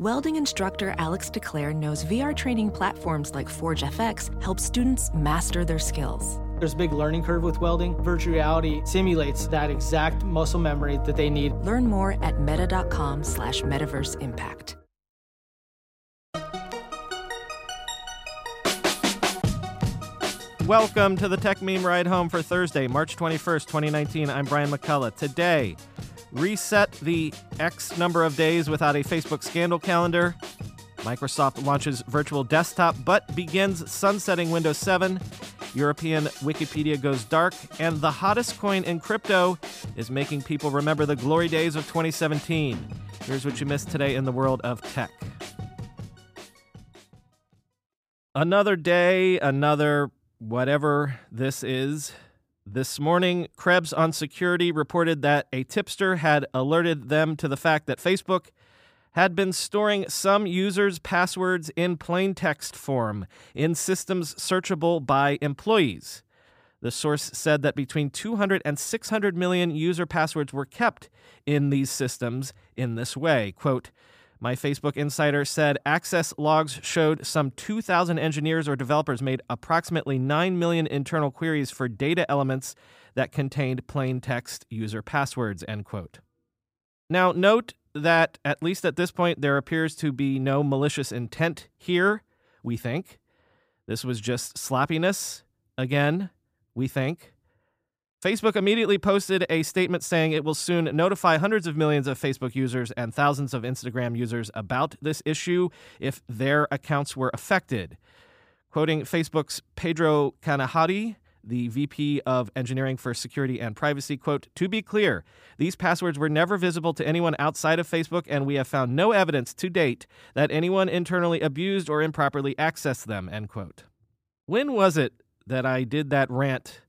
Welding instructor Alex DeClaire knows VR training platforms like Forge FX help students master their skills. There's a big learning curve with welding. Virtual reality simulates that exact muscle memory that they need. Learn more at meta.com slash metaverse impact. Welcome to the Techmeme Ride Home for Thursday, March 21st, 2019. I'm Brian McCullough. Today, reset the X number of days without a Facebook scandal calendar. Microsoft launches virtual desktop but begins sunsetting Windows 7. European Wikipedia goes dark, and the hottest coin in crypto is making people remember the glory days of 2017. Here's what you missed today in the world of tech. Another day, another whatever this is. This morning, Krebs on Security reported that a tipster had alerted them to the fact that Facebook had been storing some users' passwords in plain text form in systems searchable by employees. The source said that between 200 and 600 million user passwords were kept in these systems in this way. Quote, my Facebook insider said access logs showed some 2,000 engineers or developers made approximately 9 million internal queries for data elements that contained plain text user passwords, end quote. Now, note that, at least at this point, there appears to be no malicious intent here, we think. This was just sloppiness, again, we think. Facebook immediately posted a statement saying it will soon notify hundreds of millions of Facebook users and thousands of Instagram users about this issue if their accounts were affected. Quoting Facebook's Pedro Canahuati, the VP of Engineering for Security and Privacy, quote, To be clear, these passwords were never visible to anyone outside of Facebook, and we have found no evidence to date that anyone internally abused or improperly accessed them, end quote. When was it that I did that rant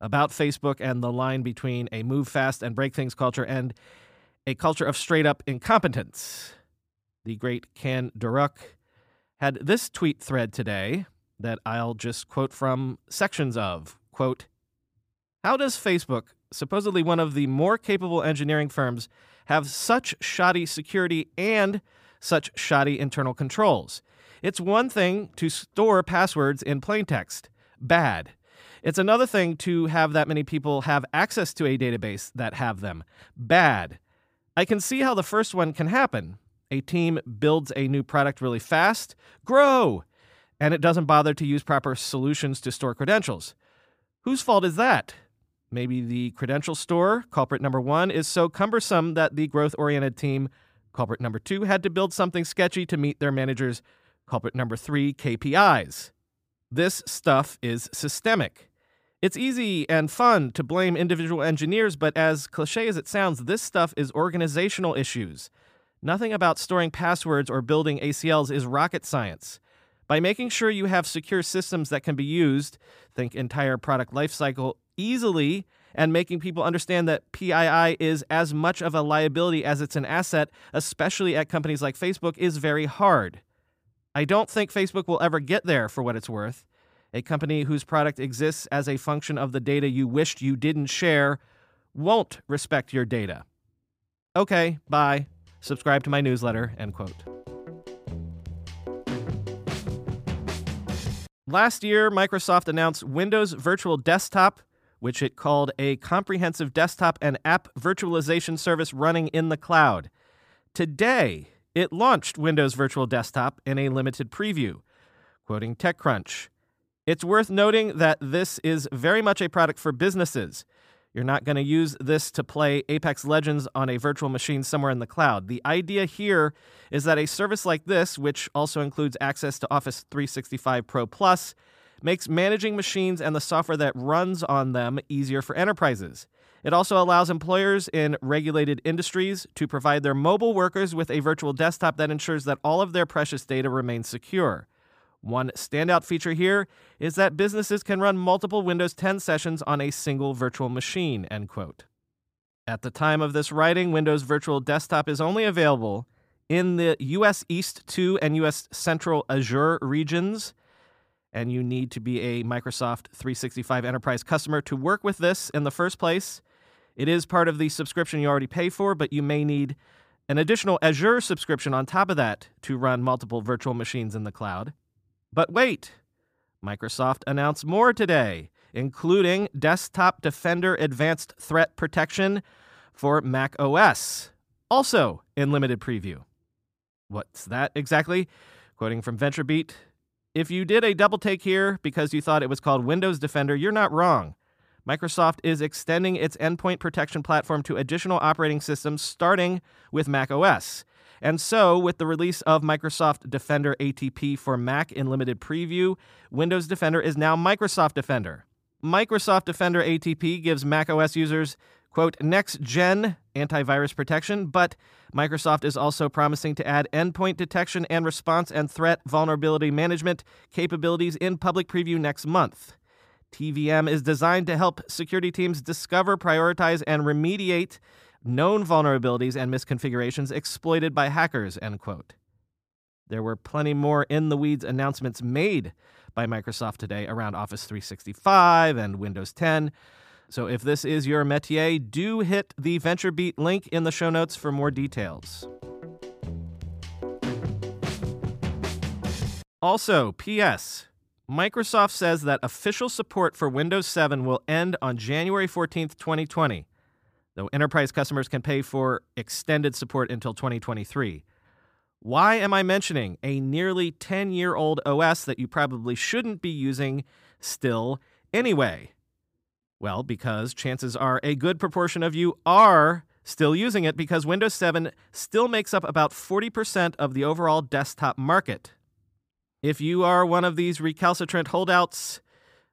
about Facebook and the line between a move fast and break things culture and a culture of straight up incompetence. The great Ken Durock had this tweet thread today that I'll just quote from sections of. Quote, How does Facebook, supposedly one of the more capable engineering firms, have such shoddy security and such shoddy internal controls? It's one thing to store passwords in plain text. Bad. It's another thing to have that many people have access to a database that have them. Bad. I can see how the first one can happen. A team builds a new product really fast, grow, and it doesn't bother to use proper solutions to store credentials. Whose fault is that? Maybe the credential store, culprit number one, is so cumbersome that the growth oriented team, culprit number two, had to build something sketchy to meet their manager's, culprit number three, KPIs. This stuff is systemic. It's easy and fun to blame individual engineers, but as cliche as it sounds, this stuff is organizational issues. Nothing about storing passwords or building ACLs is rocket science. By making sure you have secure systems that can be used, think entire product lifecycle, easily, and making people understand that PII is as much of a liability as it's an asset, especially at companies like Facebook, is very hard. I don't think Facebook will ever get there for what it's worth. A company whose product exists as a function of the data you wished you didn't share won't respect your data. Okay, bye. Subscribe to my newsletter, end quote. Last year, Microsoft announced Windows Virtual Desktop, which it called a comprehensive desktop and app virtualization service running in the cloud. Today, it launched Windows Virtual Desktop in a limited preview. Quoting TechCrunch, it's worth noting that this is very much a product for businesses. You're not going to use this to play Apex Legends on a virtual machine somewhere in the cloud. The idea here is that a service like this, which also includes access to Office 365 Pro Plus, makes managing machines and the software that runs on them easier for enterprises. It also allows employers in regulated industries to provide their mobile workers with a virtual desktop that ensures that all of their precious data remains secure. One standout feature here is that businesses can run multiple Windows 10 sessions on a single virtual machine, end quote. At the time of this writing, Windows Virtual Desktop is only available in the US East 2 and US Central Azure regions, and you need to be a Microsoft 365 Enterprise customer to work with this in the first place. It is part of the subscription you already pay for, but you may need an additional Azure subscription on top of that to run multiple virtual machines in the cloud. But wait, Microsoft announced more today, including Desktop Defender Advanced Threat Protection for Mac OS, also in limited preview. What's that exactly? Quoting from VentureBeat If you did a double take here because you thought it was called Windows Defender, you're not wrong. Microsoft is extending its endpoint protection platform to additional operating systems, starting with Mac OS. And so, with the release of Microsoft Defender ATP for Mac in limited preview, Windows Defender is now Microsoft Defender. Microsoft Defender ATP gives Mac OS users, quote, next gen antivirus protection, but Microsoft is also promising to add endpoint detection and response and threat vulnerability management capabilities in public preview next month. TVM is designed to help security teams discover, prioritize, and remediate known vulnerabilities and misconfigurations exploited by hackers, end quote. There were plenty more in the weeds announcements made by Microsoft today around Office 365 and Windows 10. So if this is your métier, do hit the VentureBeat link in the show notes for more details. Also, P.S. Microsoft says that official support for Windows 7 will end on January 14th, 2020, though enterprise customers can pay for extended support until 2023. Why am I mentioning a nearly 10 year old OS that you probably shouldn't be using still anyway? Well, because chances are a good proportion of you are still using it because Windows 7 still makes up about 40% of the overall desktop market. If you are one of these recalcitrant holdouts,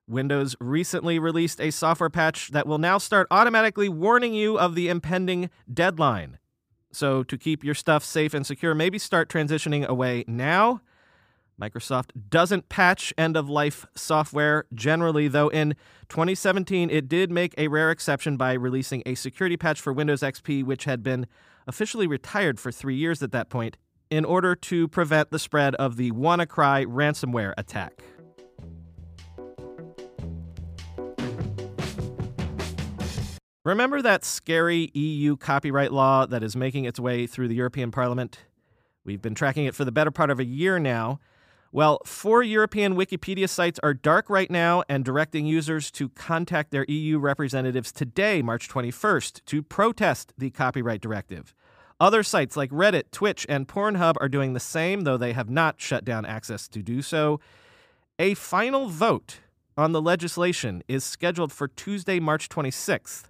Windows recently released a software patch that will now start automatically warning you of the impending deadline. So, to keep your stuff safe and secure, maybe start transitioning away now. Microsoft doesn't patch end of life software generally, though in 2017 it did make a rare exception by releasing a security patch for Windows XP, which had been officially retired for three years at that point in order to prevent the spread of the WannaCry ransomware attack. Remember that scary EU copyright law that is making its way through the European Parliament? We've been tracking it for the better part of a year now. Well, four European Wikipedia sites are dark right now and directing users to contact their EU representatives today, March 21st, to protest the copyright directive. Other sites like Reddit, Twitch, and Pornhub are doing the same, though they have not shut down access to do so. A final vote on the legislation is scheduled for Tuesday, March 26th.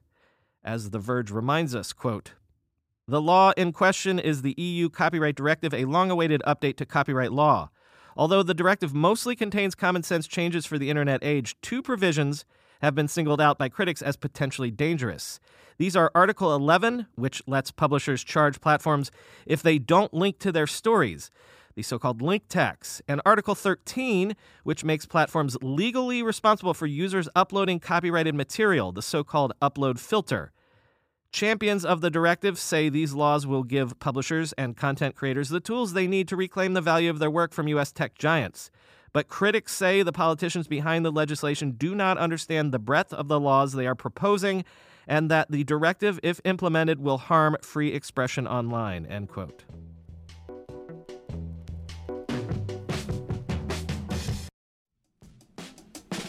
As The Verge reminds us, quote, the law in question is the EU Copyright Directive, a long awaited update to copyright law. Although the directive mostly contains common sense changes for the internet age, two provisions have been singled out by critics as potentially dangerous. These are Article 11, which lets publishers charge platforms if they don't link to their stories, the so called link tax, and Article 13, which makes platforms legally responsible for users uploading copyrighted material, the so called upload filter. Champions of the directive say these laws will give publishers and content creators the tools they need to reclaim the value of their work from U.S. tech giants. But critics say the politicians behind the legislation do not understand the breadth of the laws they are proposing and that the directive, if implemented, will harm free expression online. End quote.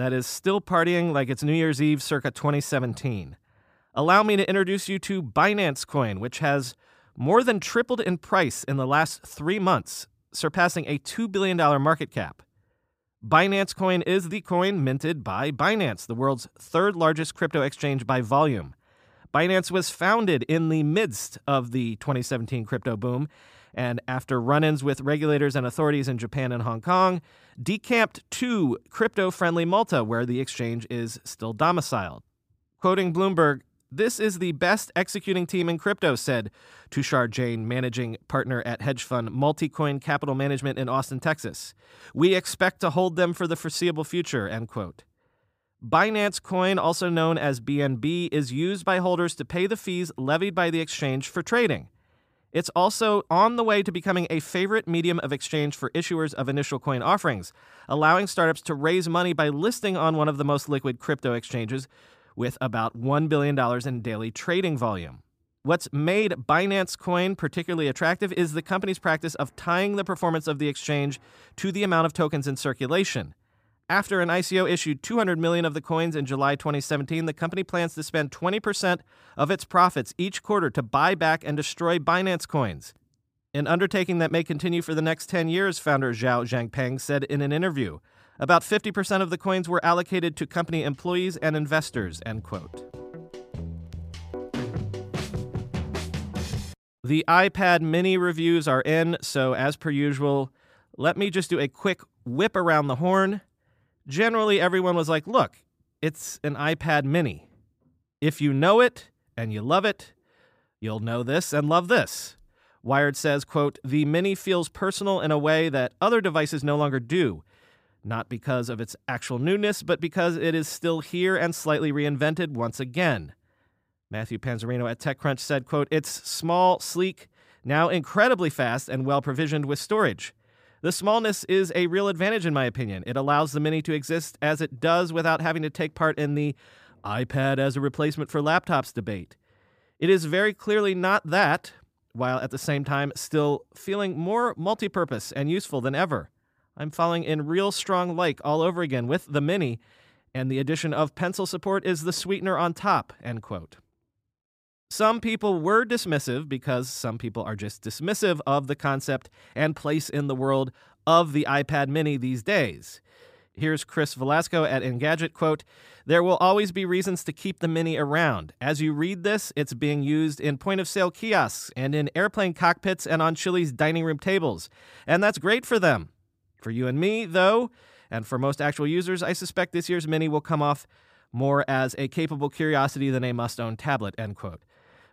that is still partying like it's New Year's Eve circa 2017. Allow me to introduce you to Binance Coin, which has more than tripled in price in the last three months, surpassing a $2 billion market cap. Binance Coin is the coin minted by Binance, the world's third largest crypto exchange by volume. Binance was founded in the midst of the 2017 crypto boom and after run ins with regulators and authorities in Japan and Hong Kong, decamped to crypto friendly Malta, where the exchange is still domiciled. Quoting Bloomberg, this is the best executing team in crypto, said Tushar Jain, managing partner at hedge fund Multicoin Capital Management in Austin, Texas. We expect to hold them for the foreseeable future, end quote. Binance Coin, also known as BNB, is used by holders to pay the fees levied by the exchange for trading. It's also on the way to becoming a favorite medium of exchange for issuers of initial coin offerings, allowing startups to raise money by listing on one of the most liquid crypto exchanges with about $1 billion in daily trading volume. What's made Binance Coin particularly attractive is the company's practice of tying the performance of the exchange to the amount of tokens in circulation. After an ICO issued 200 million of the coins in July 2017, the company plans to spend 20% of its profits each quarter to buy back and destroy Binance coins. An undertaking that may continue for the next 10 years, founder Zhao Changpeng said in an interview. About 50% of the coins were allocated to company employees and investors, end quote. The iPad mini reviews are in, so as per usual, let me just do a quick whip around the horn generally everyone was like, look, it's an iPad mini. If you know it and you love it, you'll know this and love this. Wired says, quote, the mini feels personal in a way that other devices no longer do, not because of its actual newness, but because it is still here and slightly reinvented once again. Matthew Panzarino at TechCrunch said, quote, it's small, sleek, now incredibly fast and well provisioned with storage. The smallness is a real advantage, in my opinion. It allows the Mini to exist as it does without having to take part in the iPad as a replacement for laptops debate. It is very clearly not that, while at the same time still feeling more multi purpose and useful than ever. I'm falling in real strong like all over again with the Mini, and the addition of pencil support is the sweetener on top, end quote. Some people were dismissive because some people are just dismissive of the concept and place in the world of the iPad mini these days. Here's Chris Velazco at Engadget quote, There will always be reasons to keep the Mini around. As you read this, it's being used in point of sale kiosks and in airplane cockpits and on Chili's dining room tables. And that's great for them. For you and me, though, and for most actual users, I suspect this year's Mini will come off more as a capable curiosity than a must own tablet, end quote.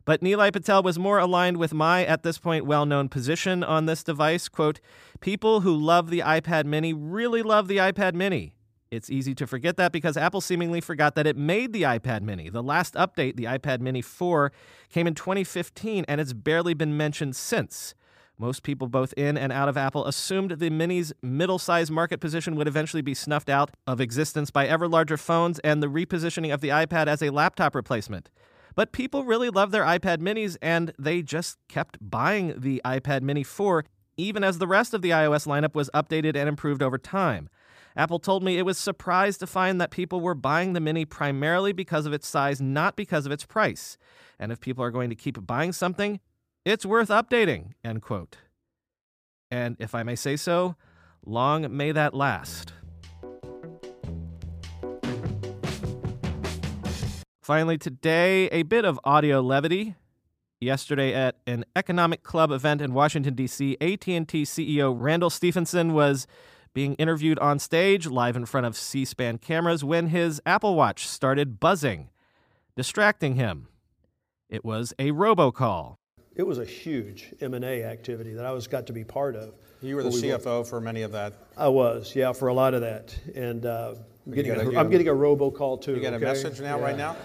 But Nilay Patel was more aligned with my, at this point, well known position on this device. Quote, people who love the iPad mini really love the iPad mini. It's easy to forget that because Apple seemingly forgot that it made the iPad mini. The last update, the iPad mini 4, came in 2015 and it's barely been mentioned since. Most people, both in and out of Apple, assumed the Mini's middle sized market position would eventually be snuffed out of existence by ever larger phones and the repositioning of the iPad as a laptop replacement. But people really love their iPad minis and they just kept buying the iPad mini 4 even as the rest of the iOS lineup was updated and improved over time. Apple told me it was surprised to find that people were buying the Mini primarily because of its size, not because of its price. And if people are going to keep buying something, it's worth updating, end quote. And if I may say so, long may that last. Finally, today, a bit of audio levity. Yesterday, at an economic club event in Washington D.C., AT&T CEO Randall Stephenson was being interviewed on stage live in front of C-SPAN cameras when his Apple Watch started buzzing, distracting him. It was a robocall. It was a huge M&A activity that I was got to be part of. You were the we CFO for many of that. I was, yeah, for a lot lot of that, and uh, getting get a- a, you I'm get a- getting a robocall too. You get a message now, right now?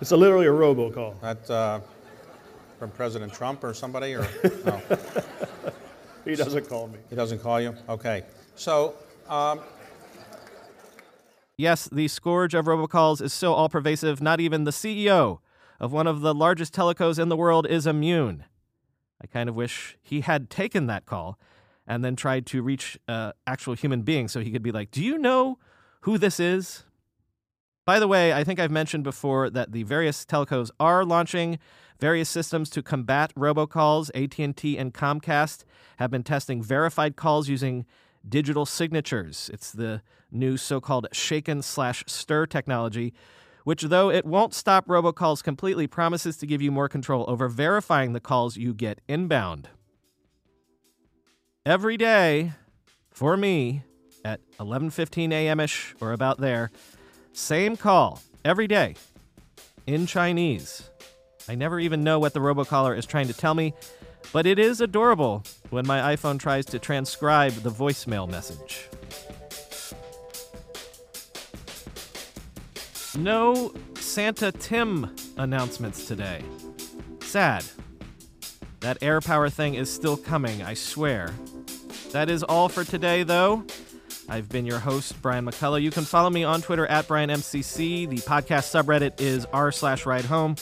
It's a, literally a robocall. That uh, from President Trump or somebody, or no, He doesn't call me. he doesn't call you? Okay. So, um, Yes, the scourge of robocalls is so all pervasive, not even the CEO of one of the largest telecos in the world is immune. I kind of wish he had taken that call and then tried to reach an actual human being so he could be like, Do you know who this is? By the way, I think I've mentioned before that the various telcos are launching various systems to combat robocalls. AT&T and Comcast have been testing verified calls using digital signatures. It's the new so-called shaken slash stir technology, which though it won't stop robocalls completely, promises to give you more control over verifying the calls you get inbound. Every day, for me, at 11:15 a.m.ish or about there, same call every day in Chinese. I never even know what the robocaller is trying to tell me, but it is adorable when my iPhone tries to transcribe the voicemail message. No Santa Tim announcements today. Sad. That AirPower thing is still coming, I swear. That is all for today, though. I've been your host, Brian McCullough. You can follow me on Twitter at BrianMCC. The podcast subreddit is r slash ride home.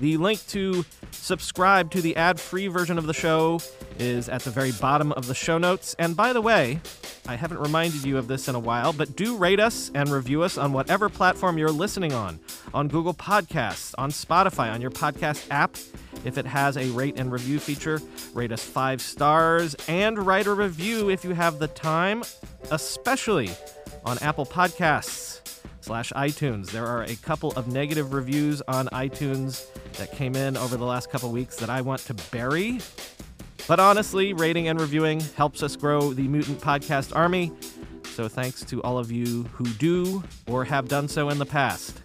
The link to subscribe to the ad-free version of the show is at the very bottom of the show notes. And by the way, I haven't reminded you of this in a while, but do rate us and review us on whatever platform you're listening on. On Google Podcasts, on Spotify, on your podcast app. If it has a rate and review feature, rate us five stars and write a review if you have the time, especially on Apple Podcasts slash iTunes. There are a couple of negative reviews on iTunes that came in over the last couple weeks that I want to bury. But honestly, rating and reviewing helps us grow the Mutant Podcast Army. So thanks to all of you who do or have done so in the past.